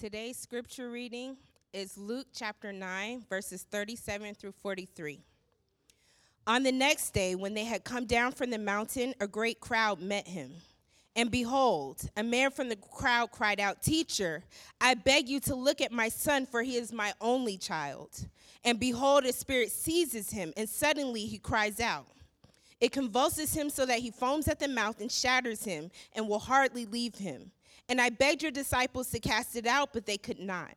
Today's scripture reading is Luke chapter 9, verses 37 through 43. On the next day, when they had come down from the mountain, a great crowd met him. And behold, a man from the crowd cried out, Teacher, I beg you to look at my son, for he is my only child. And behold, a spirit seizes him, and suddenly he cries out. It convulses him so that he foams at the mouth and shatters him, and will hardly leave him. And I begged your disciples to cast it out, but they could not.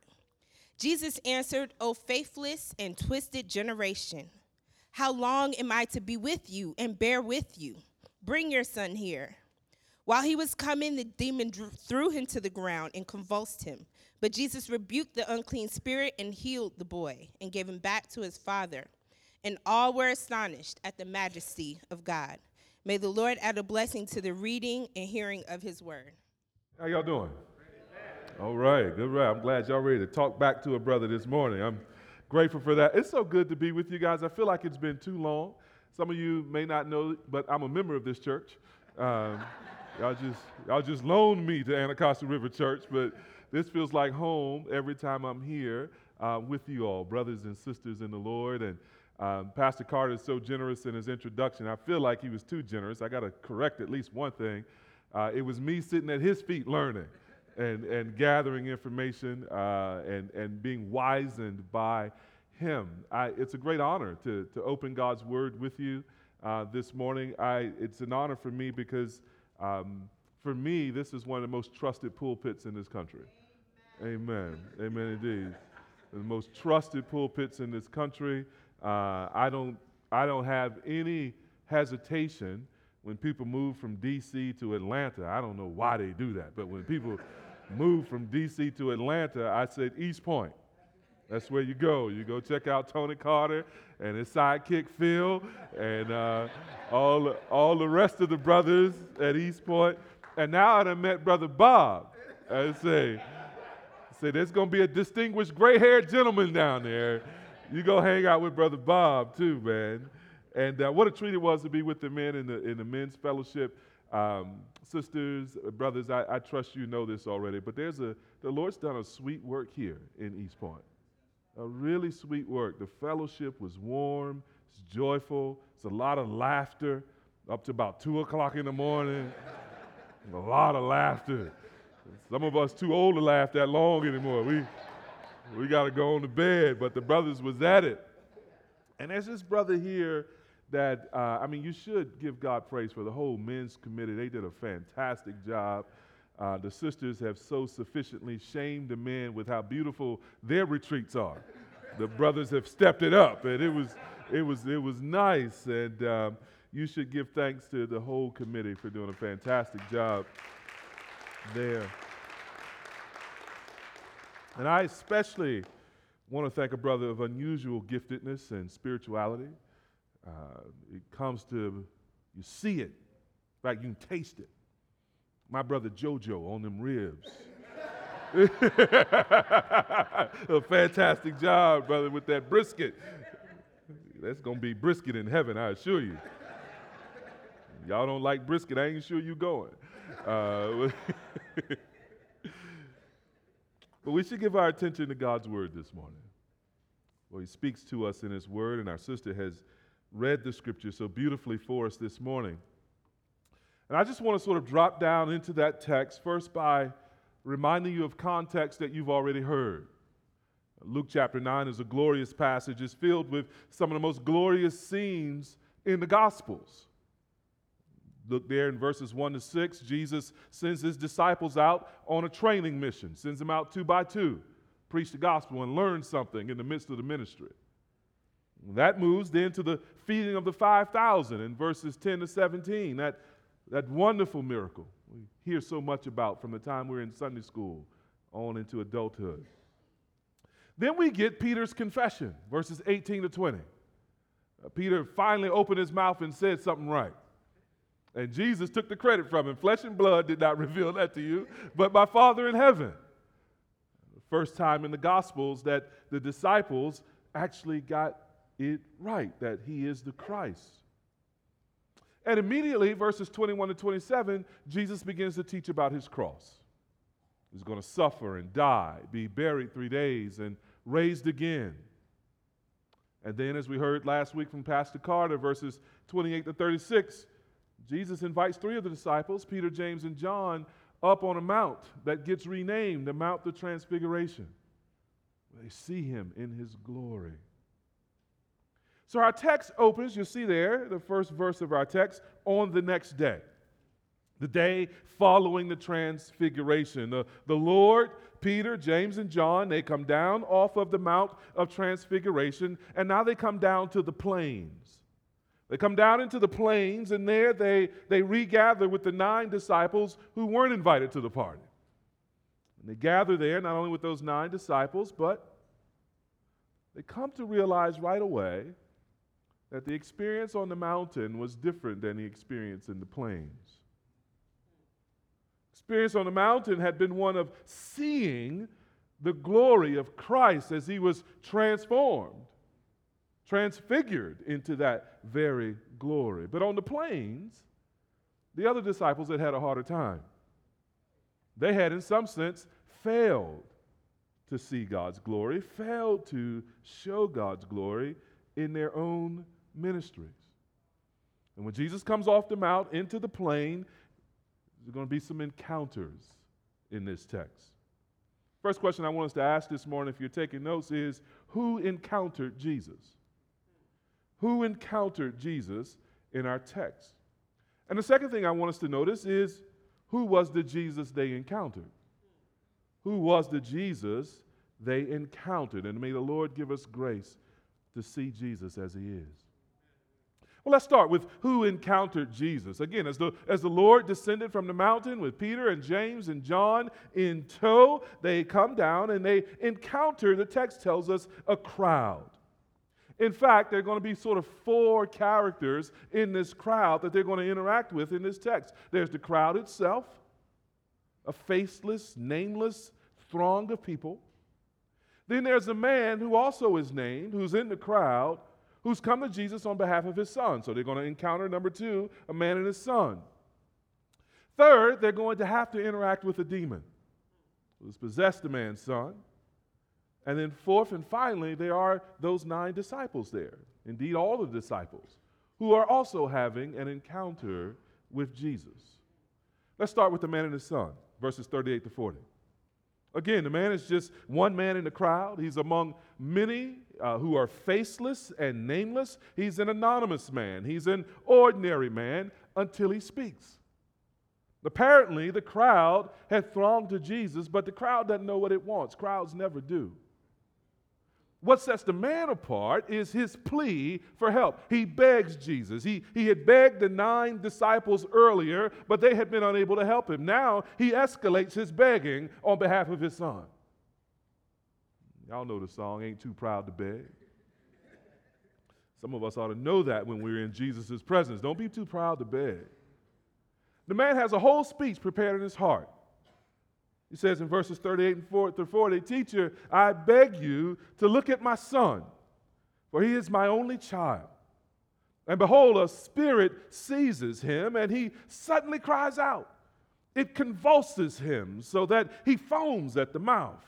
Jesus answered, O faithless and twisted generation, how long am I to be with you and bear with you? Bring your son here. While he was coming, the demon drew, threw him to the ground and convulsed him. But Jesus rebuked the unclean spirit and healed the boy and gave him back to his father. And all were astonished at the majesty of God. May the Lord add a blessing to the reading and hearing of his word. How y'all doing? All right, good right. I'm glad y'all ready to talk back to a brother this morning. I'm grateful for that. It's so good to be with you guys. I feel like it's been too long. Some of you may not know, but I'm a member of this church. Um, Y'all just y'all just loaned me to Anacostia River Church, but this feels like home every time I'm here uh, with you all, brothers and sisters in the Lord. And um, Pastor Carter is so generous in his introduction. I feel like he was too generous. I got to correct at least one thing. Uh, it was me sitting at his feet learning and, and gathering information uh, and, and being wizened by him. I, it's a great honor to, to open God's word with you uh, this morning. I, it's an honor for me because um, for me, this is one of the most trusted pulpits in this country. Amen. Amen, Amen indeed. The most trusted pulpits in this country. Uh, I, don't, I don't have any hesitation when people move from D.C. to Atlanta. I don't know why they do that, but when people move from D.C. to Atlanta, I said East Point. That's where you go. You go check out Tony Carter and his sidekick Phil and uh, all, all the rest of the brothers at East Point. And now I done met Brother Bob. I say, say there's going to be a distinguished gray haired gentleman down there. You go hang out with Brother Bob too, man. And uh, what a treat it was to be with the men in the, in the men's fellowship. Um, sisters, brothers, I, I trust you know this already, but there's a, the Lord's done a sweet work here in East Point a really sweet work. The fellowship was warm, it's joyful, it's a lot of laughter up to about 2 o'clock in the morning. a lot of laughter. Some of us too old to laugh that long anymore. We, we got to go on to bed, but the brothers was at it. And there's this brother here that, uh, I mean, you should give God praise for the whole men's committee. They did a fantastic job. Uh, the sisters have so sufficiently shamed the men with how beautiful their retreats are. the brothers have stepped it up, and it was, it was, it was nice. And um, you should give thanks to the whole committee for doing a fantastic job there. And I especially want to thank a brother of unusual giftedness and spirituality. Uh, it comes to, you see it. In fact, you can taste it my brother JoJo on them ribs. a fantastic job, brother, with that brisket. That's going to be brisket in heaven, I assure you. Y'all don't like brisket, I ain't sure you going. Uh, but we should give our attention to God's word this morning. Well, He speaks to us in His word, and our sister has read the scripture so beautifully for us this morning. And I just want to sort of drop down into that text first by reminding you of context that you've already heard. Luke chapter 9 is a glorious passage. It's filled with some of the most glorious scenes in the Gospels. Look there in verses 1 to 6. Jesus sends his disciples out on a training mission, sends them out two by two, preach the gospel and learn something in the midst of the ministry. That moves then to the feeding of the 5,000 in verses 10 to 17. That that wonderful miracle we hear so much about from the time we are in Sunday school on into adulthood. Then we get Peter's confession, verses 18 to 20. Uh, Peter finally opened his mouth and said something right. And Jesus took the credit from him. Flesh and blood did not reveal that to you, but my Father in heaven. The first time in the Gospels that the disciples actually got it right that he is the Christ. And immediately, verses 21 to 27, Jesus begins to teach about his cross. He's going to suffer and die, be buried three days, and raised again. And then, as we heard last week from Pastor Carter, verses 28 to 36, Jesus invites three of the disciples, Peter, James, and John, up on a mount that gets renamed the Mount of Transfiguration. They see him in his glory. So our text opens, you'll see there, the first verse of our text, on the next day. The day following the transfiguration. The, the Lord, Peter, James, and John, they come down off of the Mount of Transfiguration, and now they come down to the plains. They come down into the plains, and there they, they regather with the nine disciples who weren't invited to the party. And they gather there, not only with those nine disciples, but they come to realize right away that the experience on the mountain was different than the experience in the plains. Experience on the mountain had been one of seeing the glory of Christ as he was transformed, transfigured into that very glory. But on the plains, the other disciples had had a harder time. They had, in some sense, failed to see God's glory, failed to show God's glory in their own ministries. And when Jesus comes off the mount into the plain, there's going to be some encounters in this text. First question I want us to ask this morning, if you're taking notes, is who encountered Jesus? Who encountered Jesus in our text? And the second thing I want us to notice is who was the Jesus they encountered? Who was the Jesus they encountered? And may the Lord give us grace to see Jesus as he is. Well, let's start with who encountered Jesus. Again, as the, as the Lord descended from the mountain with Peter and James and John in tow, they come down and they encounter, the text tells us, a crowd. In fact, there are going to be sort of four characters in this crowd that they're going to interact with in this text. There's the crowd itself, a faceless, nameless throng of people. Then there's a man who also is named, who's in the crowd, who's come to Jesus on behalf of his son. So they're going to encounter, number two, a man and his son. Third, they're going to have to interact with a demon who's possessed the man's son. And then, fourth and finally, there are those nine disciples there, indeed, all the disciples, who are also having an encounter with Jesus. Let's start with the man and his son, verses 38 to 40. Again, the man is just one man in the crowd. He's among many uh, who are faceless and nameless. He's an anonymous man. He's an ordinary man until he speaks. Apparently, the crowd had thronged to Jesus, but the crowd doesn't know what it wants. Crowds never do. What sets the man apart is his plea for help. He begs Jesus. He, he had begged the nine disciples earlier, but they had been unable to help him. Now he escalates his begging on behalf of his son. Y'all know the song, Ain't Too Proud to Beg. Some of us ought to know that when we're in Jesus' presence. Don't be too proud to beg. The man has a whole speech prepared in his heart. He says in verses 38 and 4 through 40, Teacher, I beg you to look at my son, for he is my only child. And behold, a spirit seizes him, and he suddenly cries out. It convulses him so that he foams at the mouth.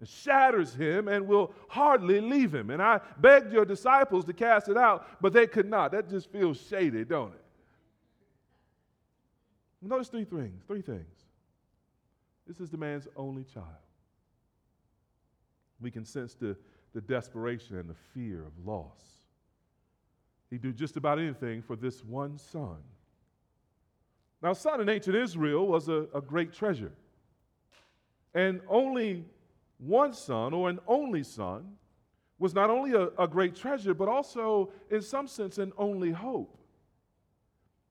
and shatters him and will hardly leave him. And I begged your disciples to cast it out, but they could not. That just feels shady, don't it? Notice three things. Three things. This is the man's only child. We can sense the, the desperation and the fear of loss. He'd do just about anything for this one son. Now, son in ancient Israel was a, a great treasure. And only one son, or an only son, was not only a, a great treasure, but also, in some sense, an only hope.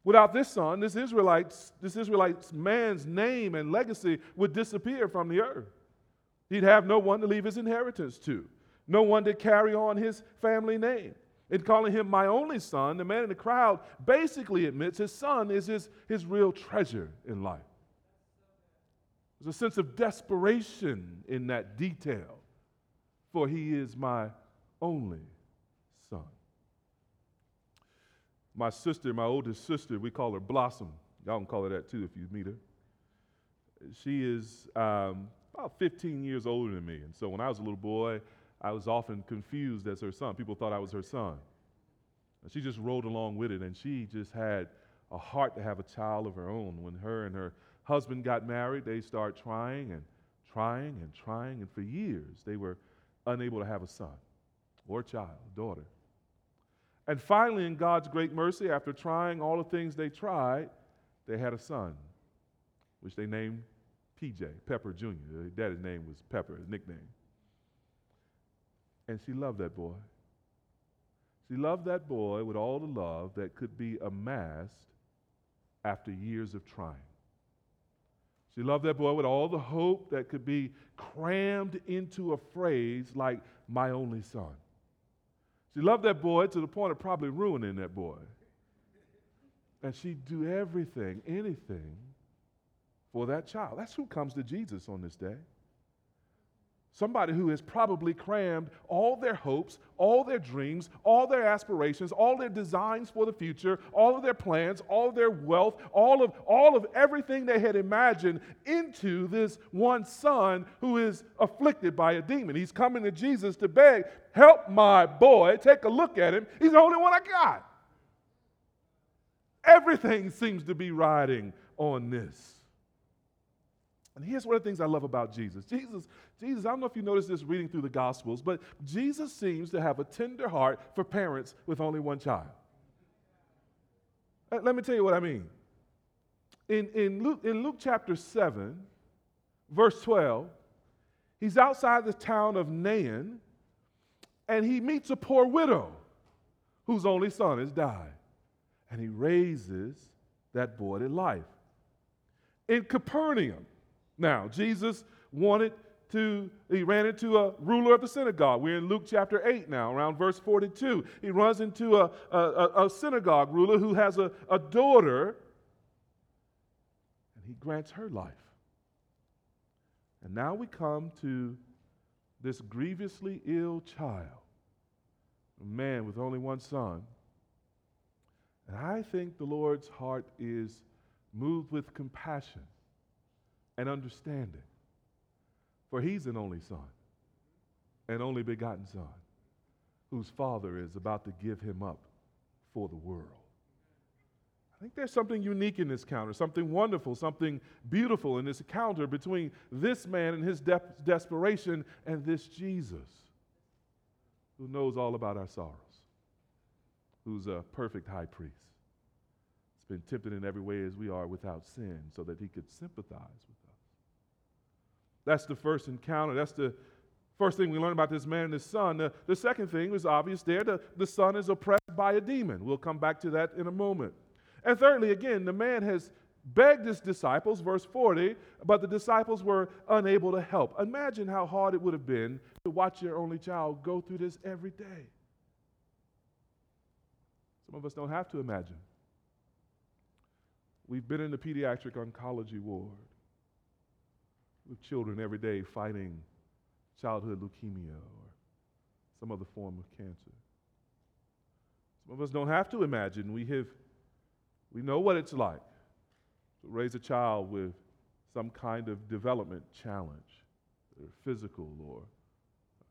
Without this son, this Israelite's, this Israelite's man's name and legacy would disappear from the earth. He'd have no one to leave his inheritance to, no one to carry on his family name. In calling him my only son, the man in the crowd basically admits his son is his, his real treasure in life. There's a sense of desperation in that detail, for he is my only son. My sister, my oldest sister, we call her Blossom. Y'all can call her that too if you meet her. She is um, about 15 years older than me. And so when I was a little boy, I was often confused as her son. People thought I was her son. And she just rode along with it, and she just had a heart to have a child of her own. When her and her husband got married, they started trying and trying and trying, and for years they were unable to have a son or a child, a daughter. And finally, in God's great mercy, after trying all the things they tried, they had a son, which they named PJ, Pepper Jr. His daddy's name was Pepper, his nickname. And she loved that boy. She loved that boy with all the love that could be amassed after years of trying. She loved that boy with all the hope that could be crammed into a phrase like, my only son. She loved that boy to the point of probably ruining that boy. And she'd do everything, anything for that child. That's who comes to Jesus on this day. Somebody who has probably crammed all their hopes, all their dreams, all their aspirations, all their designs for the future, all of their plans, all their wealth, all of, all of everything they had imagined into this one son who is afflicted by a demon. He's coming to Jesus to beg, Help my boy. Take a look at him. He's the only one I got. Everything seems to be riding on this. And here's one of the things I love about Jesus. Jesus, Jesus, I don't know if you noticed this reading through the Gospels, but Jesus seems to have a tender heart for parents with only one child. Let me tell you what I mean. In, in, Luke, in Luke chapter 7, verse 12, he's outside the town of Nain, and he meets a poor widow whose only son has died. And he raises that boy to life. In Capernaum, now, Jesus wanted to, he ran into a ruler of the synagogue. We're in Luke chapter 8 now, around verse 42. He runs into a, a, a synagogue ruler who has a, a daughter, and he grants her life. And now we come to this grievously ill child, a man with only one son. And I think the Lord's heart is moved with compassion and understanding. For he's an only son, an only begotten son, whose father is about to give him up for the world. I think there's something unique in this encounter, something wonderful, something beautiful in this encounter between this man and his de- desperation and this Jesus who knows all about our sorrows, who's a perfect high priest. He's been tempted in every way as we are without sin so that he could sympathize with that's the first encounter. That's the first thing we learn about this man and his son. The, the second thing was obvious there the, the son is oppressed by a demon. We'll come back to that in a moment. And thirdly, again, the man has begged his disciples, verse 40, but the disciples were unable to help. Imagine how hard it would have been to watch your only child go through this every day. Some of us don't have to imagine. We've been in the pediatric oncology ward with children every day fighting childhood leukemia or some other form of cancer. Some of us don't have to imagine. We have we know what it's like to raise a child with some kind of development challenge, or physical or,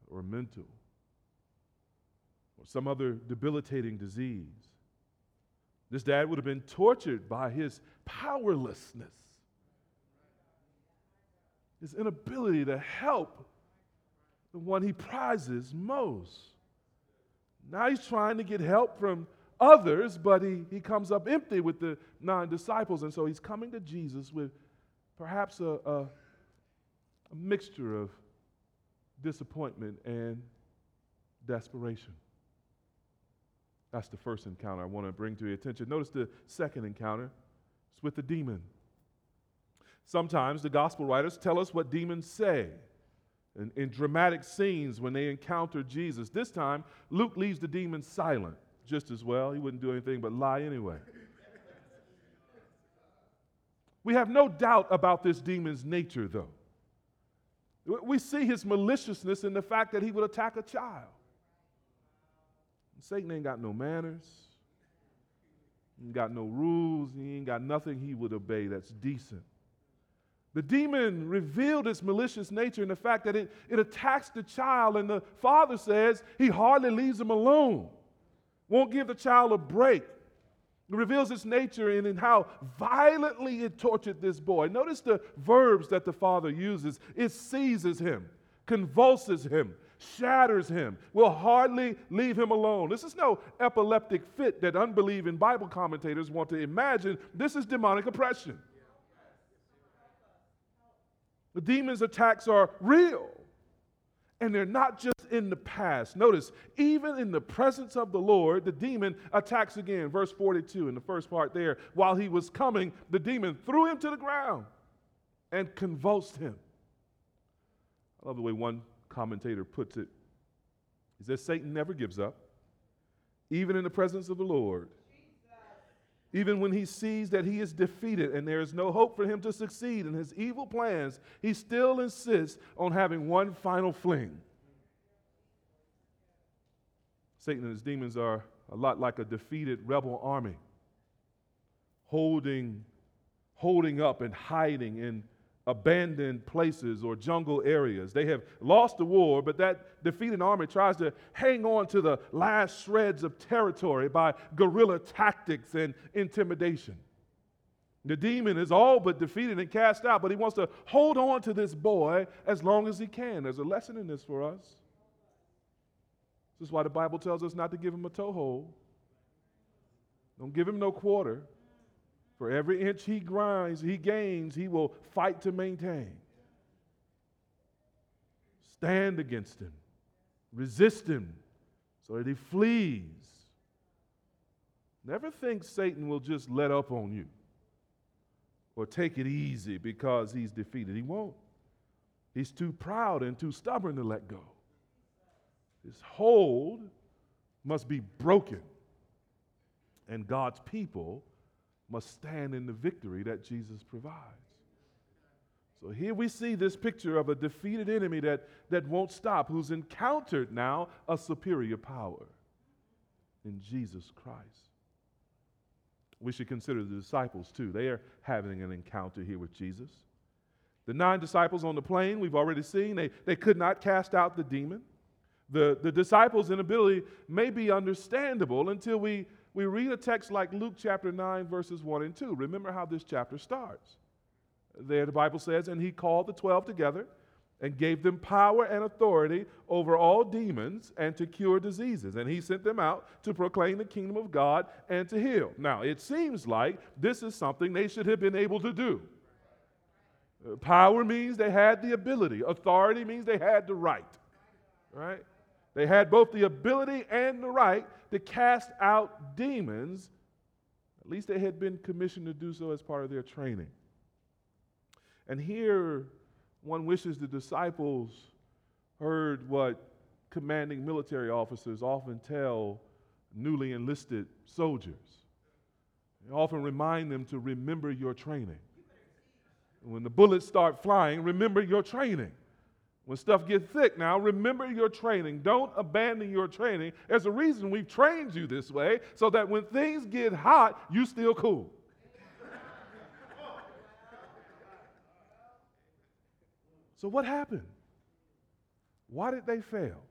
or mental, or some other debilitating disease. This dad would have been tortured by his powerlessness his inability to help the one he prizes most. Now he's trying to get help from others, but he, he comes up empty with the nine disciples. And so he's coming to Jesus with perhaps a, a, a mixture of disappointment and desperation. That's the first encounter I want to bring to your attention. Notice the second encounter. It's with the demon. Sometimes the gospel writers tell us what demons say in, in, dramatic scenes when they encounter Jesus. This time, Luke leaves the demons silent just as well. He wouldn't do anything but lie anyway. we have no doubt about this demon's nature, though. We see his maliciousness in the fact that he would attack a child. Satan ain't got no manners. He ain't got no rules. He ain't got nothing he would obey that's decent. The demon revealed its malicious nature in the fact that it, it attacks the child, and the father says he hardly leaves him alone, won't give the child a break. It reveals its nature in, in how violently it tortured this boy. Notice the verbs that the father uses it seizes him, convulses him, shatters him, will hardly leave him alone. This is no epileptic fit that unbelieving Bible commentators want to imagine. This is demonic oppression. The demon's attacks are real. And they're not just in the past. Notice, even in the presence of the Lord, the demon attacks again. Verse 42 in the first part there. While he was coming, the demon threw him to the ground and convulsed him. I love the way one commentator puts it. He says, Satan never gives up, even in the presence of the Lord. Even when he sees that he is defeated and there is no hope for him to succeed in his evil plans, he still insists on having one final fling. Satan and his demons are a lot like a defeated rebel army, holding, holding up and hiding in abandoned places or jungle areas. They have lost the war, but that defeated army tries to hang on to the last shreds of territory by guerrilla tactics and intimidation. The demon is all but defeated and cast out, but he wants to hold on to this boy as long as he can. There's a lesson in this for us. This is why the Bible tells us not to give him a toehold. Don't give him no quarter. For every inch he grinds, he gains, he will fight to maintain. Stand against him, resist him so that he flees. Never think Satan will just let up on you or take it easy because he's defeated. He won't. He's too proud and too stubborn to let go. His hold must be broken. And God's people must stand in the victory that Jesus provides. So here we see this picture of a defeated enemy that, that won't stop, who's encountered now a superior power in Jesus Christ. We should consider the disciples too. They are having an encounter here with Jesus. The nine disciples on the plain, we've already seen, they, they could not cast out the demon. The, the disciples' inability may be understandable until we we read a text like Luke chapter 9, verses 1 and 2. Remember how this chapter starts. There, the Bible says, And he called the twelve together and gave them power and authority over all demons and to cure diseases. And he sent them out to proclaim the kingdom of God and to heal. Now, it seems like this is something they should have been able to do. Power means they had the ability, authority means they had the right. Right? They had both the ability and the right to cast out demons. At least they had been commissioned to do so as part of their training. And here, one wishes the disciples heard what commanding military officers often tell newly enlisted soldiers. They often remind them to remember your training. When the bullets start flying, remember your training. When stuff gets thick now, remember your training. Don't abandon your training. There's a reason we've trained you this way so that when things get hot, you still cool. so, what happened? Why did they fail?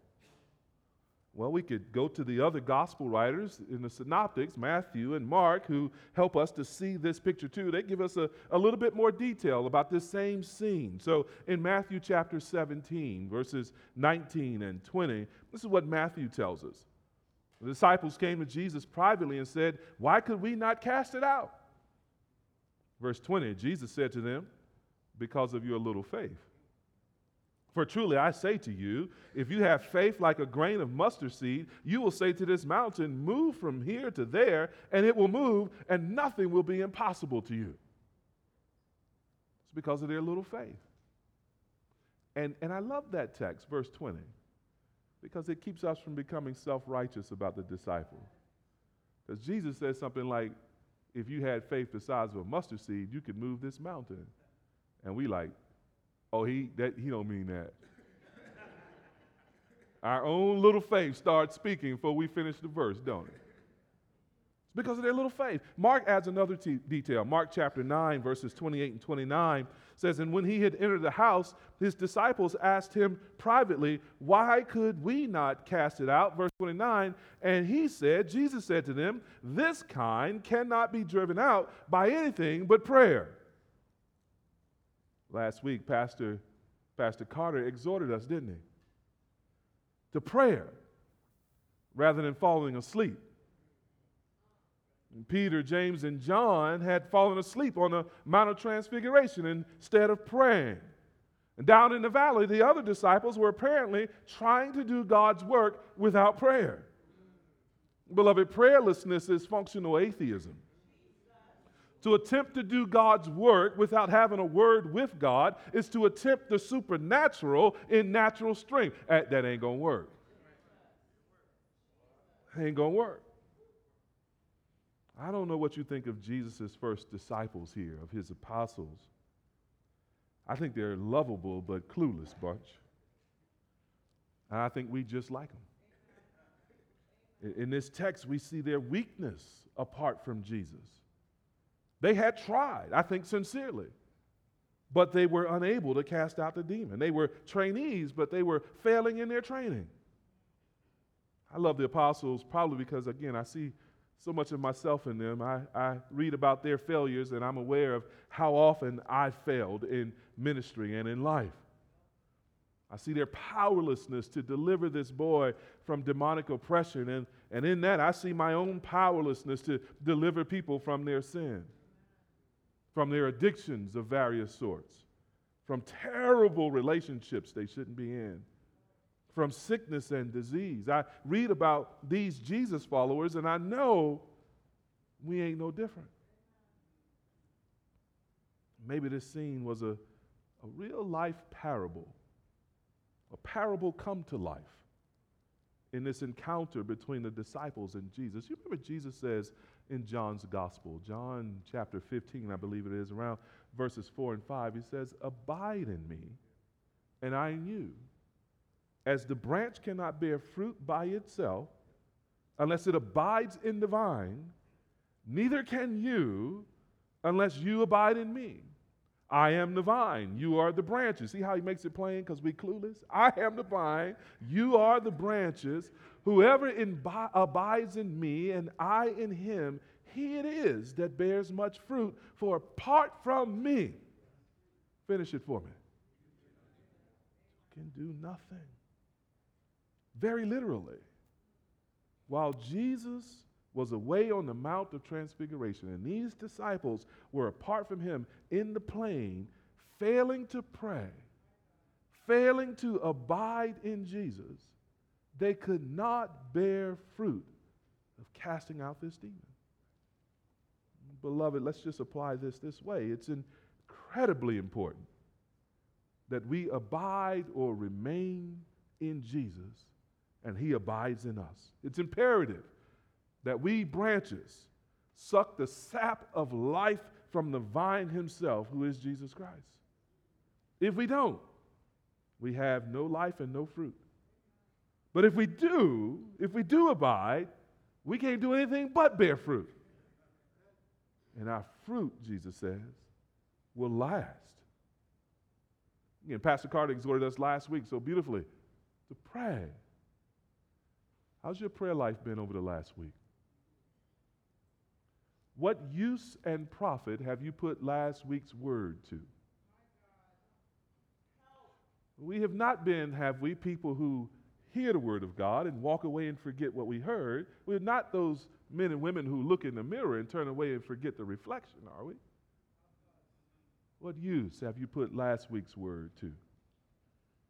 Well, we could go to the other gospel writers in the synoptics, Matthew and Mark, who help us to see this picture too. They give us a, a little bit more detail about this same scene. So in Matthew chapter 17, verses 19 and 20, this is what Matthew tells us. The disciples came to Jesus privately and said, Why could we not cast it out? Verse 20, Jesus said to them, Because of your little faith. For truly I say to you, if you have faith like a grain of mustard seed, you will say to this mountain, Move from here to there, and it will move, and nothing will be impossible to you. It's because of their little faith. And, and I love that text, verse 20, because it keeps us from becoming self righteous about the disciple. Because Jesus says something like, If you had faith the size of a mustard seed, you could move this mountain. And we like, Oh, he that he don't mean that. Our own little faith starts speaking before we finish the verse, don't it? It's because of their little faith. Mark adds another t- detail. Mark chapter 9, verses 28 and 29 says, And when he had entered the house, his disciples asked him privately, Why could we not cast it out? Verse 29, and he said, Jesus said to them, This kind cannot be driven out by anything but prayer. Last week, Pastor, Pastor Carter exhorted us, didn't he? To prayer rather than falling asleep. Peter, James, and John had fallen asleep on the Mount of Transfiguration instead of praying. And down in the valley, the other disciples were apparently trying to do God's work without prayer. Beloved, prayerlessness is functional atheism. To attempt to do God's work without having a word with God is to attempt the supernatural in natural strength. Eh, that ain't gonna work. Ain't gonna work. I don't know what you think of Jesus' first disciples here, of his apostles. I think they're lovable but clueless bunch. And I think we just like them. In this text, we see their weakness apart from Jesus. They had tried, I think sincerely, but they were unable to cast out the demon. They were trainees, but they were failing in their training. I love the apostles probably because, again, I see so much of myself in them. I, I read about their failures and I'm aware of how often I failed in ministry and in life. I see their powerlessness to deliver this boy from demonic oppression. And, and in that, I see my own powerlessness to deliver people from their sin, from their addictions of various sorts, from terrible relationships they shouldn't be in from sickness and disease. I read about these Jesus followers and I know we ain't no different. Maybe this scene was a, a real life parable, a parable come to life in this encounter between the disciples and Jesus. You remember Jesus says in John's gospel, John chapter 15, I believe it is, around verses 4 and 5, he says, Abide in me, and I in you as the branch cannot bear fruit by itself unless it abides in the vine, neither can you unless you abide in me. I am the vine, you are the branches. See how he makes it plain because we clueless? I am the vine, you are the branches. Whoever imbi- abides in me and I in him, he it is that bears much fruit, for apart from me, finish it for me, can do nothing very literally. While Jesus was away on the Mount of Transfiguration, and these disciples were apart from him in the plain, failing to pray, failing to abide in Jesus, they could not bear fruit of casting out this demon. Beloved, let's just apply this this way. It's incredibly important that we abide or remain in Jesus and he abides in us. It's imperative that we branches suck the sap of life from the vine himself, who is Jesus Christ. If we don't, we have no life and no fruit. But if we do, if we do abide, we can't do anything but bear fruit. And our fruit, Jesus says, will last. Again, Pastor Carter exhorted us last week so beautifully to pray How's your prayer life been over the last week? What use and profit have you put last week's word to? We have not been, have we, people who hear the word of God and walk away and forget what we heard. We're not those men and women who look in the mirror and turn away and forget the reflection, are we? What use have you put last week's word to?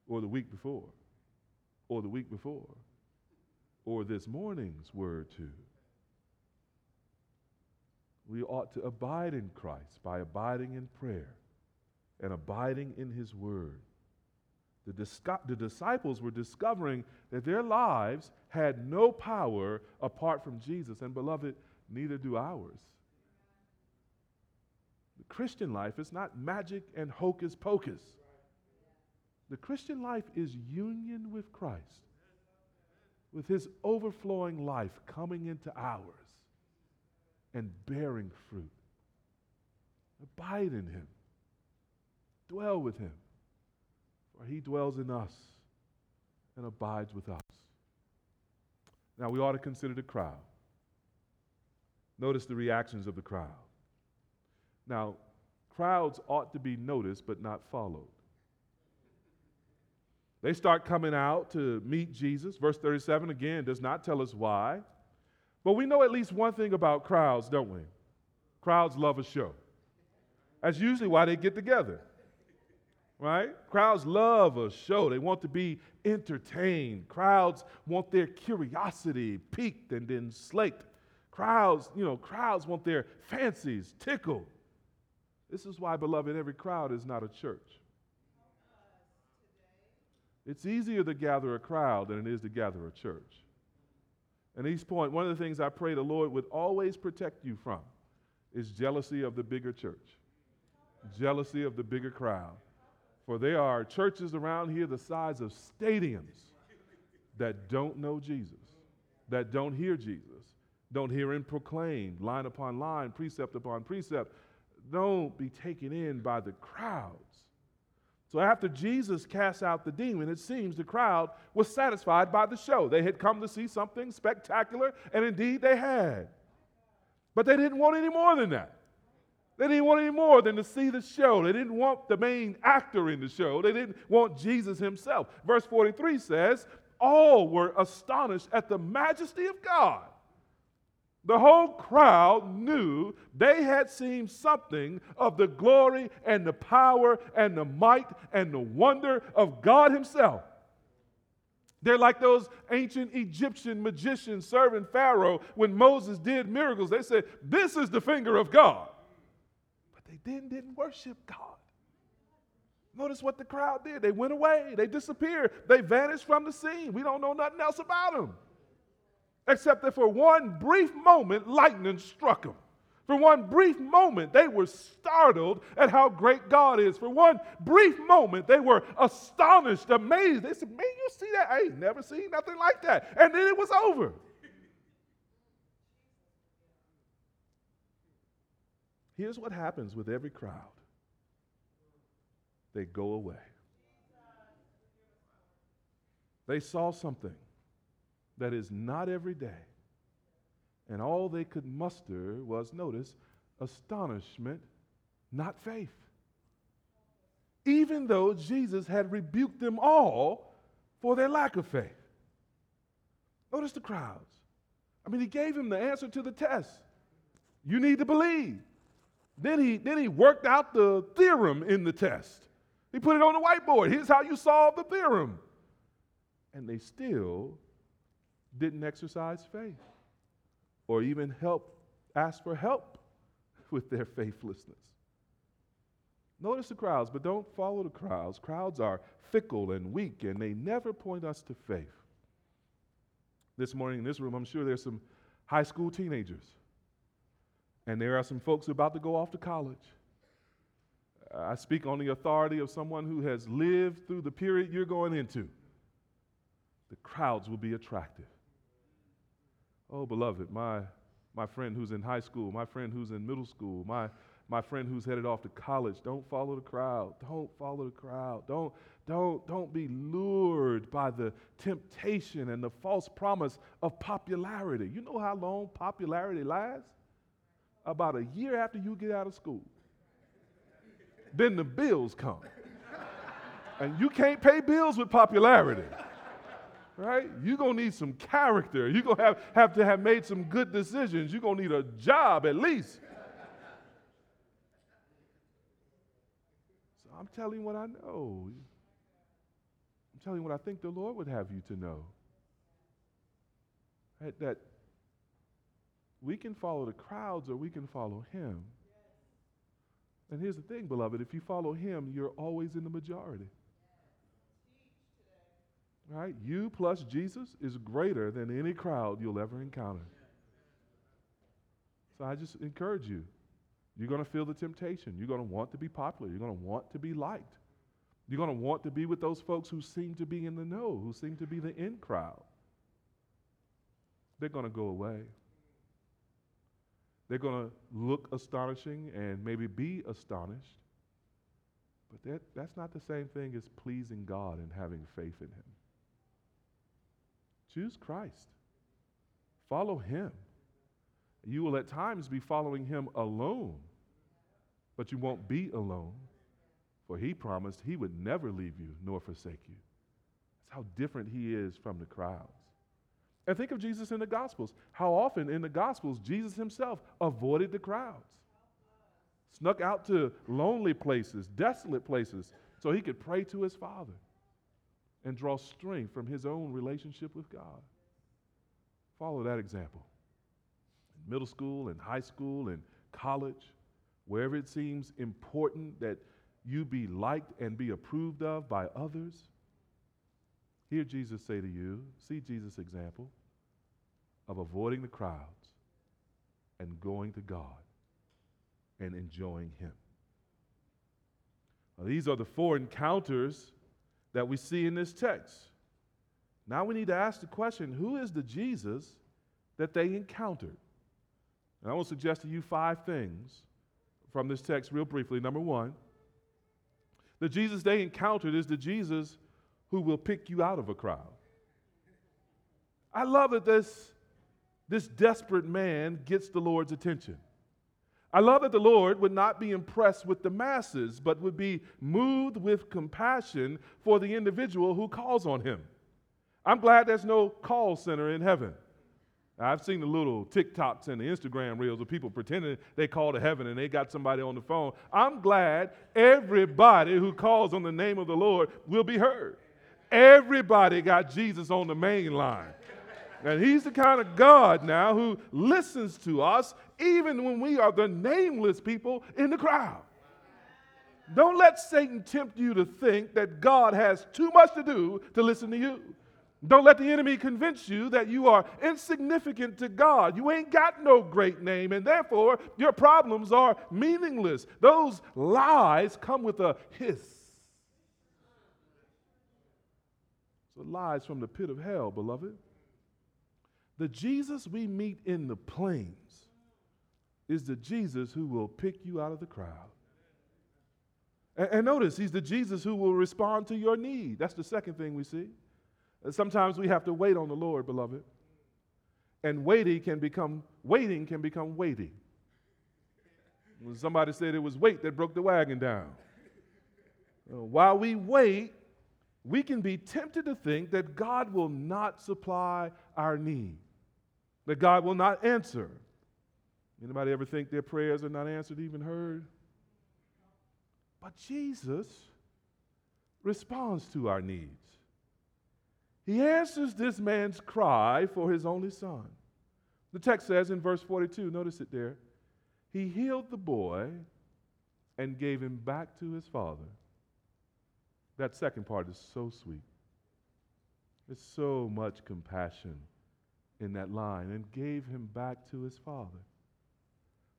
Or the week before? Or the week before? or this morning's word to. We ought to abide in Christ by abiding in prayer and abiding in his word. The, dis- the, disciples were discovering that their lives had no power apart from Jesus. And beloved, neither do ours. The Christian life is not magic and hocus pocus. The Christian life is union with Christ with his overflowing life coming into ours. And bearing fruit. Abide in him. Dwell with him, for he dwells in us and abides with us. Now, we ought to consider the crowd. Notice the reactions of the crowd. Now, crowds ought to be noticed but not followed. They start coming out to meet Jesus. Verse 37 again does not tell us why. But we know at least one thing about crowds, don't we? Crowds love a show. That's usually why they get together. Right? Crowds love a show. They want to be entertained. Crowds want their curiosity piqued and then slaked. Crowds, you know, crowds want their fancies tickled. This is why, beloved, every crowd is not a church. It's easier to gather a crowd than it is to gather a church. And East Point, one of the things I pray the Lord would always protect you from is jealousy of the bigger church, jealousy of the bigger crowd. For there are churches around here the size of stadiums that don't know Jesus, that don't hear Jesus, don't hear him proclaimed line upon line, precept upon precept. Don't be taken in by the crowds. So after Jesus cast out the demon, it seems the crowd was satisfied by the show. They had come to see something spectacular, and indeed they had. But they didn't want any more than that. They didn't want any more than to see the show. They didn't want the main actor in the show. They didn't want Jesus himself. Verse 43 says, All were astonished at the majesty of God. The whole crowd knew they had seen something of the glory and the power and the might and the wonder of God Himself. They're like those ancient Egyptian magicians serving Pharaoh when Moses did miracles. They said, This is the finger of God. But they then didn't worship God. Notice what the crowd did. They went away, they disappeared, they vanished from the scene. We don't know nothing else about them except that for one brief moment, lightning struck them. For one brief moment, they were startled at how great God is. For one brief moment, they were astonished, amazed. They said, Man, you see that? I ain't never seen nothing like that. And then it was over. Here's what happens with every crowd they go away. They saw something that is not every day. And all they could muster was, notice, astonishment, not faith. Even though Jesus had rebuked them all for their lack of faith. Notice the crowds. I mean, he gave him the answer to the test. You need to believe. Then he, then he worked out the theorem in the test. He put it on the whiteboard. Here's how you solve the theorem. And they still didn't exercise faith or even help, ask for help with their faithlessness. Notice the crowds, but don't follow the crowds. Crowds are fickle and weak, and they never point us to faith. This morning in this room, I'm sure there's some high school teenagers, and there are some folks about to go off to college. I speak on the authority of someone who has lived through the period you're going into. The crowds will be attractive. Oh, beloved, my, my friend who's in high school, my friend who's in middle school, my, my friend who's headed off to college, don't follow the crowd. Don't follow the crowd. Don't, don't, don't be lured by the temptation and the false promise of popularity. You know how long popularity lasts? About a year after you get out of school. then the bills come. and you can't pay bills with popularity right? You're going to need some character. You're going to have, have to have made some good decisions. You're going to need a job at least. So I'm telling you what I know. I'm telling you what I think the Lord would have you to know. That, that we can follow the crowds or we can follow Him. And here's the thing, beloved if you follow Him, you're always in the majority. Right? You plus Jesus is greater than any crowd you'll ever encounter. So I just encourage you. You're going to feel the temptation. You're going to want to be popular. You're going to want to be liked. You're going to want to be with those folks who seem to be in the know, who seem to be the in crowd. They're going to go away. They're going to look astonishing and maybe be astonished. But that, that's not the same thing as pleasing God and having faith in Him. Choose Christ, follow Him. You will at times be following Him alone, but you won't be alone, for He promised He would never leave you nor forsake you. That's how different He is from the crowds. And think of Jesus in the Gospels. How often in the Gospels Jesus himself avoided the crowds, snuck out to lonely places, desolate places, so he could pray to his Father and draw strength from his own relationship with God. Follow that example. In middle school and high school and college, wherever it seems important that you be liked and be approved of by others, Hear Jesus say to you, see Jesus' example of avoiding the crowds and going to God and enjoying Him. Now, these are the four encounters that we see in this text. Now we need to ask the question who is the Jesus that they encountered? And I will suggest to you five things from this text, real briefly. Number one, the Jesus they encountered is the Jesus who will pick you out of a crowd. I love that this, this desperate man gets the Lord's attention. I love that the Lord would not be impressed with the masses, but would be moved with compassion for the individual who calls on him. I'm glad there's no call center in heaven. I've seen the little TikToks and the Instagram reels of people pretending they call to heaven and they got somebody on the phone. I'm glad everybody who calls on the name of the Lord will be heard. Everybody got Jesus on the main line. And he's the kind of God now who listens to us even when we are the nameless people in the crowd. Don't let Satan tempt you to think that God has too much to do to listen to you. Don't let the enemy convince you that you are insignificant to God. You ain't got no great name, and therefore your problems are meaningless. Those lies come with a hiss. So lies from the pit of hell, beloved. The Jesus we meet in the plains is the Jesus who will pick you out of the crowd. And, and, notice, he's the Jesus who will respond to your need. That's the second thing we see. Sometimes we have to wait on the Lord, beloved. And waiting can become waiting can become waiting. When somebody said it was weight that broke the wagon down. Uh, while we wait, we can be tempted to think that God will not supply our need, that God will not answer. Anybody ever think their prayers are not answered, even heard? But Jesus responds to our needs. He answers this man's cry for his only son. The text says in verse 42, notice it there, he healed the boy and gave him back to his father. That second part is so sweet. There's so much compassion in that line and gave him back to his father.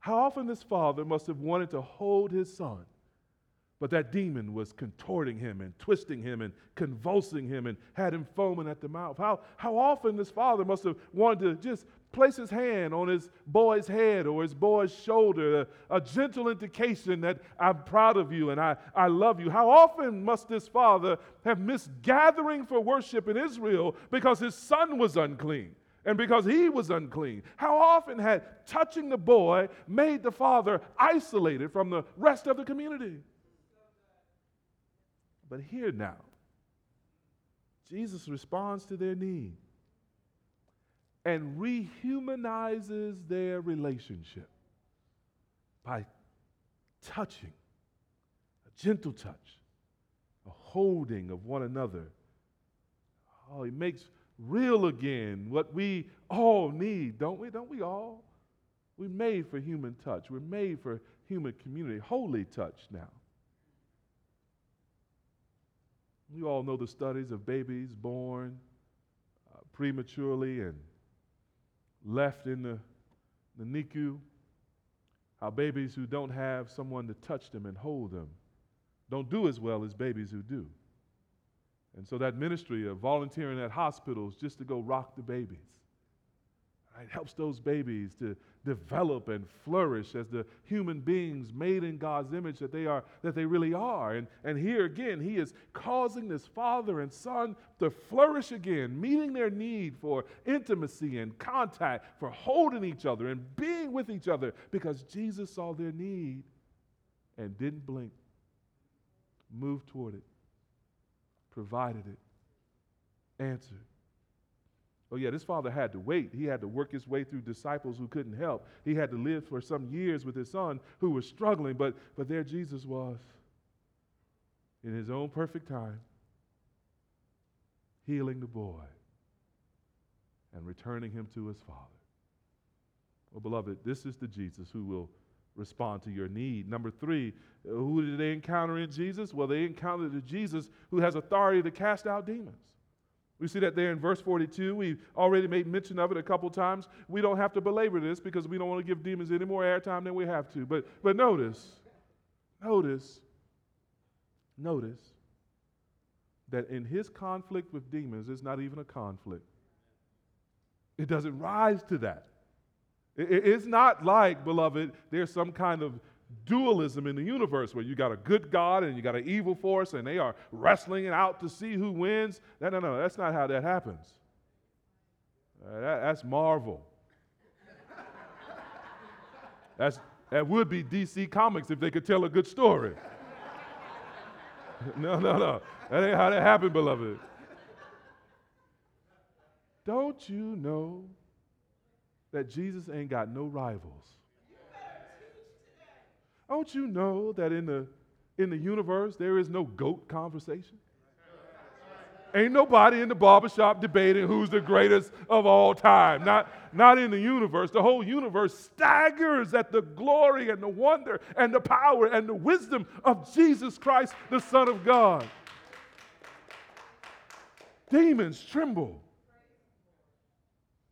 How often this father must have wanted to hold his son, but that demon was contorting him and twisting him and convulsing him and had him foaming at the mouth. How, how often this father must have wanted to just place his hand on his boy's head or his boy's shoulder, a, a, gentle indication that I'm proud of you and I, I love you. How often must this father have missed gathering for worship in Israel because his son was unclean? And because he was unclean. How often had touching the boy made the father isolated from the rest of the community? But here now, Jesus responds to their need and rehumanizes their relationship by touching, a gentle touch, a holding of one another. Oh, he makes real again what we all need, don't we? Don't we all? We're made for human touch. We're made for human community, holy touch now. We all know the studies of babies born uh, prematurely and left in the, the NICU, how babies who don't have someone to touch them and hold them don't do as well as babies who do. And so that ministry of volunteering at hospitals just to go rock the babies. It helps those babies to develop and flourish as the human beings made in God's image that they are that they really are. And, and here again, he is causing this father and son to flourish again, meeting their need for intimacy and contact, for holding each other and being with each other, because Jesus saw their need and didn't blink, moved toward it, provided it, answered. Oh, yeah, this father had to wait. He had to work his way through disciples who couldn't help. He had to live for some years with his son who was struggling, but, but there Jesus was in his own perfect time, healing the boy and returning him to his father. Well, beloved, this is the Jesus who will respond to your need. Number three, uh, who did they encounter in Jesus? Well, they encountered the Jesus who has authority to cast out demons. We see that there in verse 42. We've already made mention of it a couple times. We don't have to belabor this because we don't want to give demons any more airtime than we have to. But, but notice, notice, notice that in his conflict with demons, it's not even a conflict. It doesn't rise to that. It's not like, beloved, there's some kind of dualism in the universe where you got a good God and you got an evil force and they are wrestling it out to see who wins. No, no, no, that's not how that happens. Uh, that, that's Marvel. That's, that would be DC Comics if they could tell a good story. no, no, no. That ain't how that happened, beloved. Don't you know that Jesus ain't got no rivals? Don't you know that in the, in the universe there is no goat conversation? Ain't nobody in the barbershop debating who's the greatest of all time. Not, not in the universe. The whole universe staggers at the glory and the wonder and the power and the wisdom of Jesus Christ, the Son of God. Demons tremble.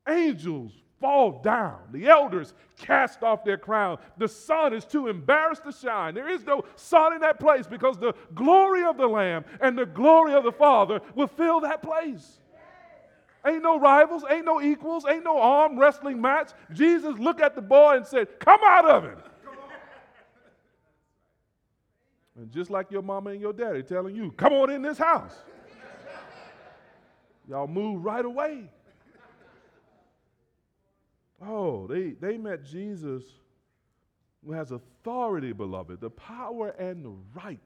Angels fall down. The elders cast off their crown. The sun is too embarrassed to shine. There is no sun in that place because the glory of the Lamb and the glory of the Father will fill that place. Ain't no rivals, ain't no equals, ain't no arm wrestling match. Jesus looked at the boy and said, Come out of him. And just like your mama and your daddy telling you, Come on in this house. Y'all move right away. Oh, they, they met Jesus who has authority, beloved, the power and the right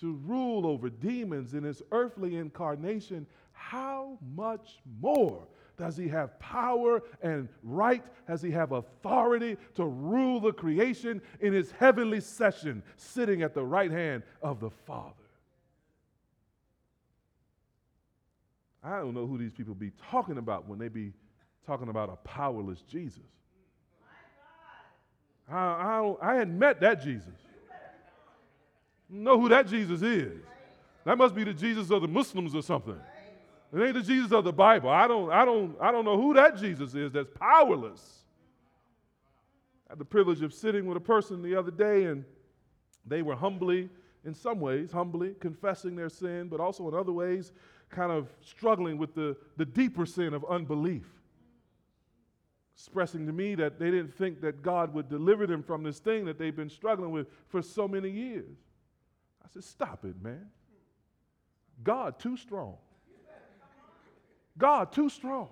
to rule over demons in his earthly incarnation. How much more does he have power and right? Does he have authority to rule the creation in his heavenly session, sitting at the right hand of the Father? I don't know who these people be talking about when they be talking about a powerless Jesus. I, I, I hadn't met that Jesus. Know who that Jesus is. That must be the Jesus of the Muslims or something. It ain't the Jesus of the Bible. I don't, I don't, I don't know who that Jesus is that's powerless. I had the privilege of sitting with a person the other day, and they were humbly, in some ways, humbly confessing their sin, but also in other ways, kind of struggling with the, the deeper sin of unbelief expressing to me that they didn't think that God would deliver them from this thing that they've been struggling with for so many years. I said, Stop it, man. God too strong. God too strong.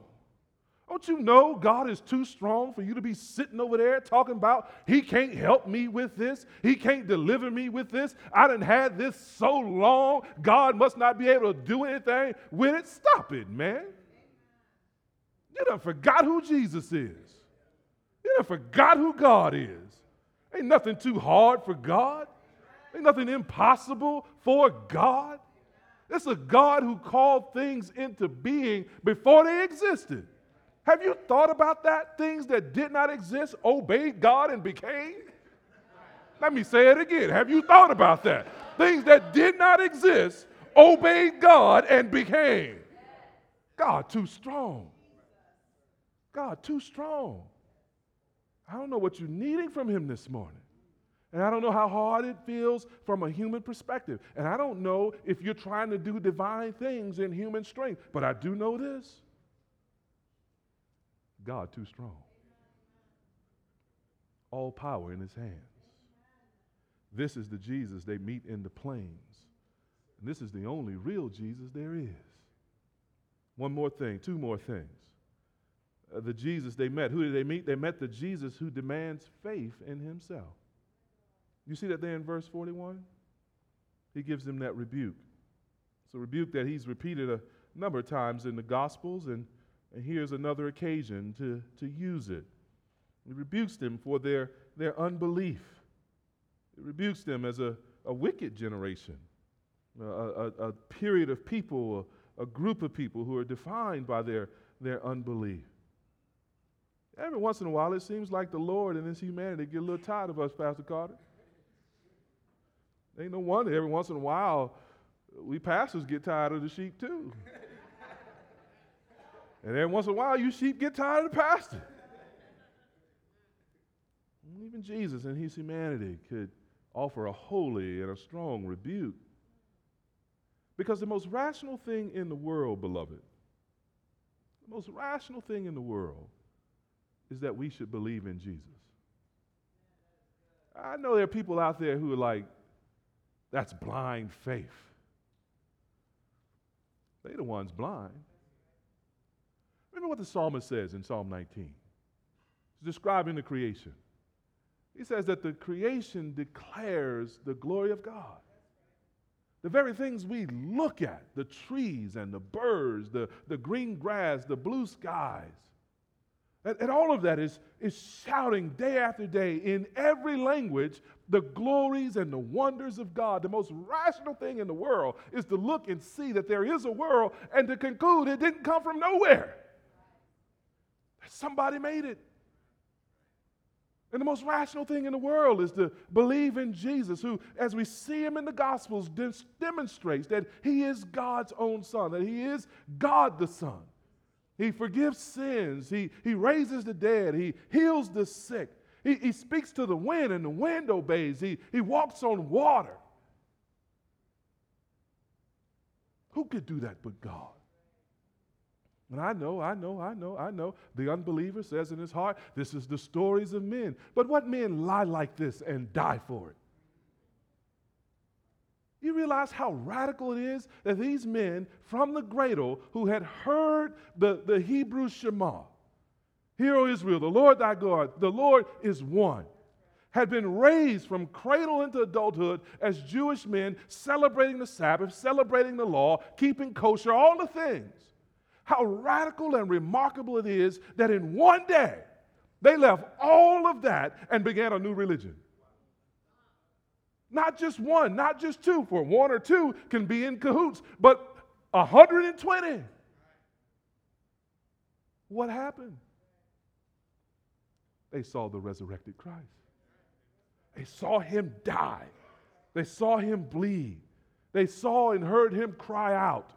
Don't you know God is too strong for you to be sitting over there talking about He can't help me with this? He can't deliver me with this? I done had this so long, God must not be able to do anything with it. Stop it, man. You done forgot who Jesus is. You done forgot who God is. Ain't nothing too hard for God. Ain't nothing impossible for God. It's a God who called things into being before they existed. Have you thought about that? Things that did not exist obeyed God and became? Let me say it again. Have you thought about that? Things that did not exist obeyed God and became. God too strong. God, too strong. I don't know what you're needing from Him this morning. And I don't know how hard it feels from a human perspective. And I don't know if you're trying to do divine things in human strength. But I do know this God too strong. All power in his hands. This is the Jesus they meet in the plains. And this is the only real Jesus there is. One more thing, two more things. Uh, the Jesus they met, who did they meet? They met the Jesus who demands faith in himself. You see that there in verse 41? He gives them that rebuke. It's a rebuke that he's repeated a number of times in the Gospels, and, and here's another occasion to, to use it. He rebukes them for their, their unbelief. He rebukes them as a, a wicked generation, a, a, a period of people, a, a group of people who are defined by their, their unbelief. Every once in a while, it seems like the Lord and His humanity get a little tired of us, Pastor Carter. Ain't no wonder every once in a while we pastors get tired of the sheep too. and every once in a while you sheep get tired of the pastor. Even Jesus in his humanity could offer a holy and a strong rebuke. Because the most rational thing in the world, beloved, the most rational thing in the world is that we should believe in Jesus. I know there are people out there who are like, that's blind faith. They're the ones blind. Remember what the psalmist says in Psalm 19. He's describing the creation. He says that the creation declares the glory of God. The very things we look at, the trees and the birds, the, the green grass, the blue skies, and, all of that is, is shouting day after day in every language the glories and the wonders of God. The most rational thing in the world is to look and see that there is a world and to conclude it didn't come from nowhere. Somebody made it. And the most rational thing in the world is to believe in Jesus, who, as we see him in the Gospels, demonstrates that he is God's own Son, that he is God the Son. He forgives sins. He, he raises the dead. He heals the sick. He, he speaks to the wind, and the wind obeys. He, he walks on water. Who could do that but God? And I know, I know, I know, I know. The unbeliever says in his heart, This is the stories of men. But what men lie like this and die for it? You realize how radical it is that these men from the cradle who had heard the, the Hebrew Shema, Hear, O Israel, the Lord thy God, the Lord is one, had been raised from cradle into adulthood as Jewish men, celebrating the Sabbath, celebrating the law, keeping kosher, all the things. How radical and remarkable it is that in one day they left all of that and began a new religion. Not just one, not just two, for one or two can be in cahoots, but 120. What happened? They saw the resurrected Christ. They saw him die. They saw him bleed. They saw and heard him cry out.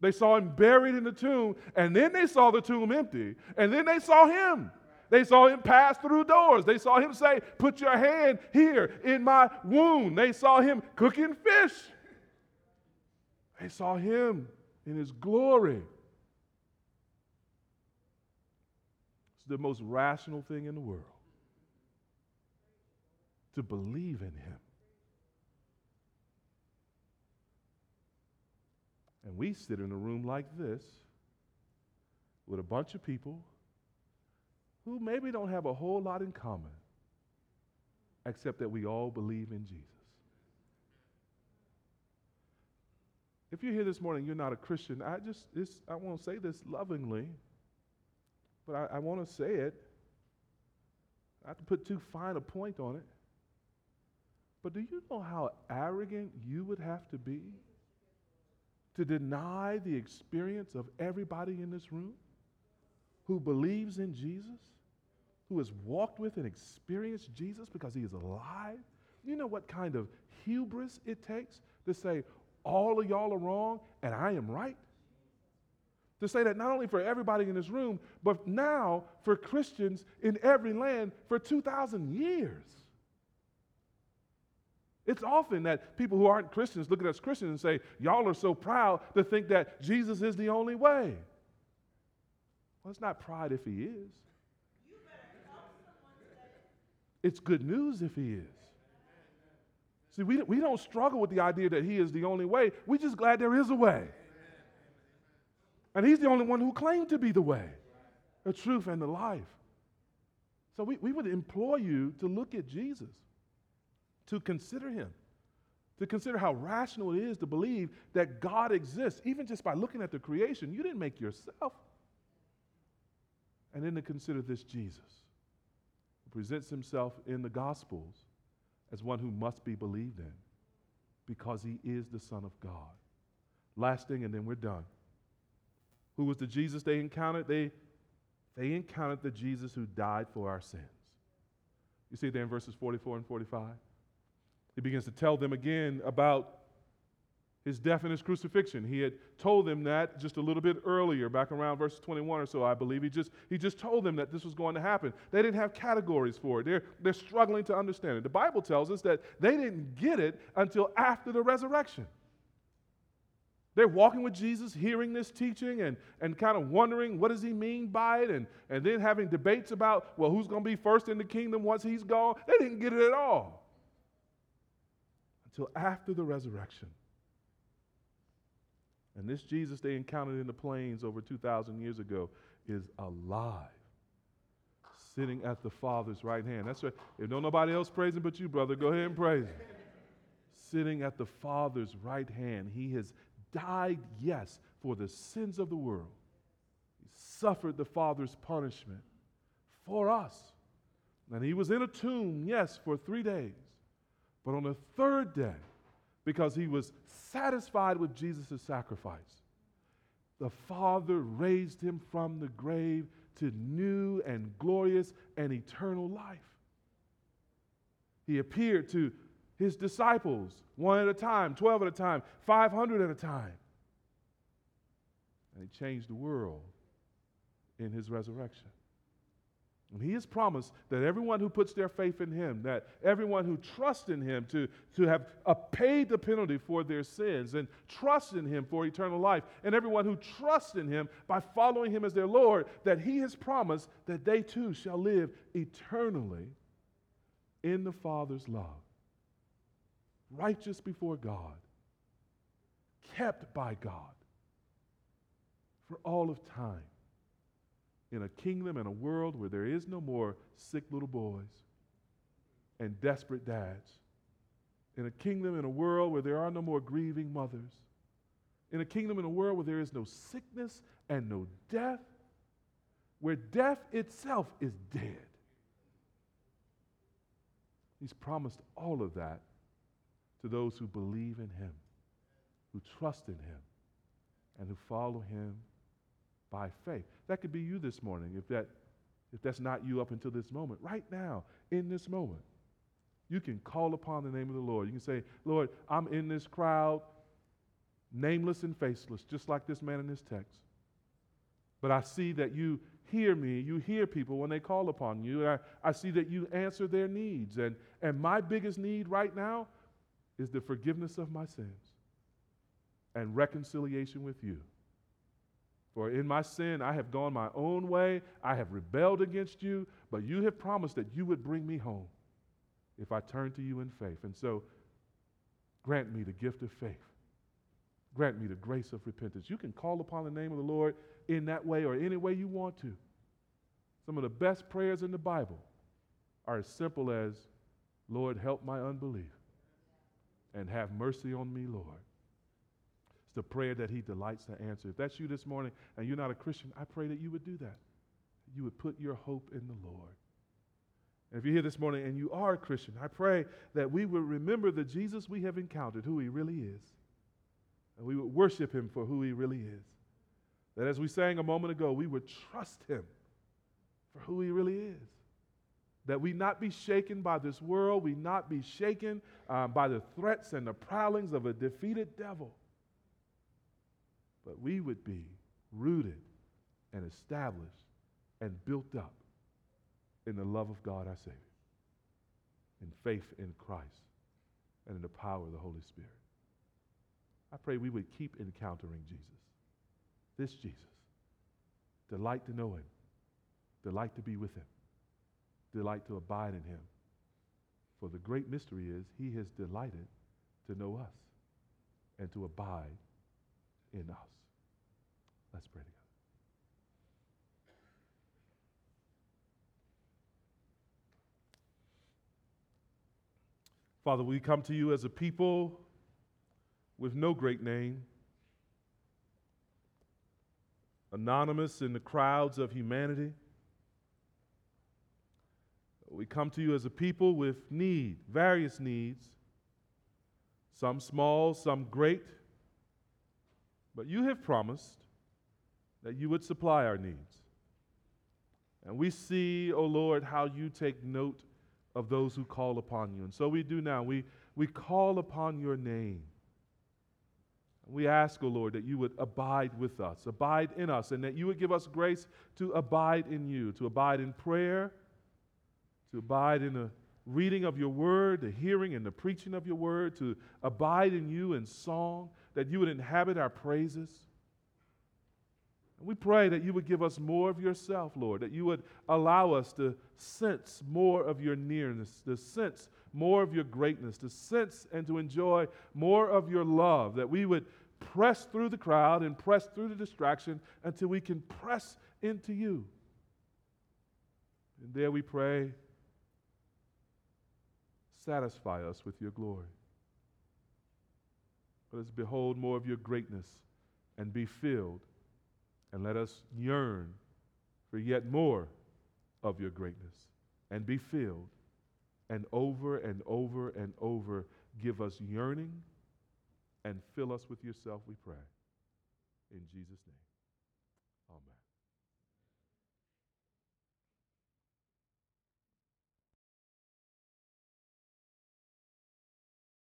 They saw him buried in the tomb, and then they saw the tomb empty, and then they saw him. They saw him pass through doors. They saw him say, Put your hand here in my wound. They saw him cooking fish. They saw him in his glory. It's the most rational thing in the world to believe in him. And we sit in a room like this with a bunch of people who maybe don't have a whole lot in common, except that we all believe in Jesus. If you're here this morning, you're not a Christian, I just, this, I want to say this lovingly, but I, I want to say it. I have to put too fine a point on it. But do you know how arrogant you would have to be to deny the experience of everybody in this room who believes in Jesus? Who has walked with and experienced Jesus because he is alive, you know what kind of hubris it takes to say, all of y'all are wrong and I am right? To say that not only for everybody in this room, but now for Christians in every land for 2,000 years. It's often that people who aren't Christians look at us Christians and say, Y'all are so proud to think that Jesus is the only way. Well, it's not pride if he is. It's good news if he is. See, we, we don't struggle with the idea that he is the only way. We're just glad there is a way. And he's the only one who claimed to be the way, the truth, and the life. So we, we would implore you to look at Jesus, to consider him, to consider how rational it is to believe that God exists, even just by looking at the creation. You didn't make yourself. And then to consider this Jesus, presents himself in the Gospels as one who must be believed in because he is the Son of God. Last thing, and then we're done. Who was the Jesus they encountered? They, they encountered the Jesus who died for our sins. You see there in verses 44 and 45? He begins to tell them again about his death and his crucifixion. He had told them that just a little bit earlier, back around verse 21 or so, I believe. He just, he just told them that this was going to happen. They didn't have categories for it, they're, they're struggling to understand it. The Bible tells us that they didn't get it until after the resurrection. They're walking with Jesus, hearing this teaching and, and kind of wondering what does he mean by it, and, and then having debates about, well, who's going to be first in the kingdom once he's gone. They didn't get it at all until after the resurrection. And this Jesus they encountered in the plains over 2,000 years ago is alive, sitting at the Father's right hand. That's right. If no nobody else praise him but you, brother, go ahead and praise him. Sitting at the Father's right hand. He has died, yes, for the sins of the world. He suffered the Father's punishment for us. And he was in a tomb, yes, for three days. But on the third day, because he was satisfied with Jesus' sacrifice. The Father raised him from the grave to new and glorious and eternal life. He appeared to his disciples one at a time, 12 at a time, 500 at a time. And he changed the world in his resurrection. And he has promised that everyone who puts their faith in him, that everyone who trusts in him to, to have uh, paid the penalty for their sins and trust in him for eternal life, and everyone who trusts in him by following him as their Lord, that he has promised that they too shall live eternally in the Father's love, righteous before God, kept by God for all of time in a kingdom and a world where there is no more sick little boys and desperate dads, in a kingdom and a world where there are no more grieving mothers, in a kingdom and a world where there is no sickness and no death, where death itself is dead. He's promised all of that to those who believe in Him, who trust in Him, and who follow Him by faith. That could be you this morning if, that, if that's not you up until this moment. Right now, in this moment, you can call upon the name of the Lord. You can say, Lord, I'm in this crowd, nameless and faceless, just like this man in this text. But I see that you hear me, you hear people when they call upon you. I, I see that you answer their needs. And, and my biggest need right now is the forgiveness of my sins and reconciliation with you. For in my sin, I have gone my own way. I have rebelled against you, but you have promised that you would bring me home if I turn to you in faith. And so, grant me the gift of faith. Grant me the grace of repentance. You can call upon the name of the Lord in that way or any way you want to. Some of the best prayers in the Bible are as simple as, Lord, help my unbelief and have mercy on me, Lord the prayer that He delights to answer. If that's you this morning and you're not a Christian, I pray that you would do that. You would put your hope in the Lord. And if you're here this morning and you are a Christian, I pray that we would remember the Jesus we have encountered, who He really is. And we would worship Him for who He really is. That as we sang a moment ago, we would trust Him for who He really is. That we not be shaken by this world, we not be shaken um, by the threats and the prowlings of a defeated devil but we would be rooted and established and built up in the love of God our Savior, in faith in Christ, and in the power of the Holy Spirit. I pray we would keep encountering Jesus, this Jesus, Delight to know Him, delight to be with Him, delight to abide in Him. For the great mystery is He has delighted to know us and to abide in us. Let's pray together. Father, we come to you as a people with no great name, anonymous in the crowds of humanity. We come to you as a people with need, various needs, some small, some great. But you have promised that you would supply our needs. And we see, O oh Lord, how you take note of those who call upon you. And so we do now. We, we call upon your name. We ask, O oh Lord, that you would abide with us, abide in us, and that you would give us grace to abide in you, to abide in prayer, to abide in the reading of your word, the hearing and the preaching of your word, to abide in you in song, that you would inhabit our praises. And we pray that you would give us more of yourself, Lord, that you would allow us to sense more of your nearness, to sense more of your greatness, to sense and to enjoy more of your love, that we would press through the crowd and press through the distraction until we can press into you. And there we pray, satisfy us with your glory. Let us behold more of your greatness and be filled and let us yearn for yet more of your greatness and be filled and over and over and over give us yearning and fill us with yourself, we pray. In Jesus' name.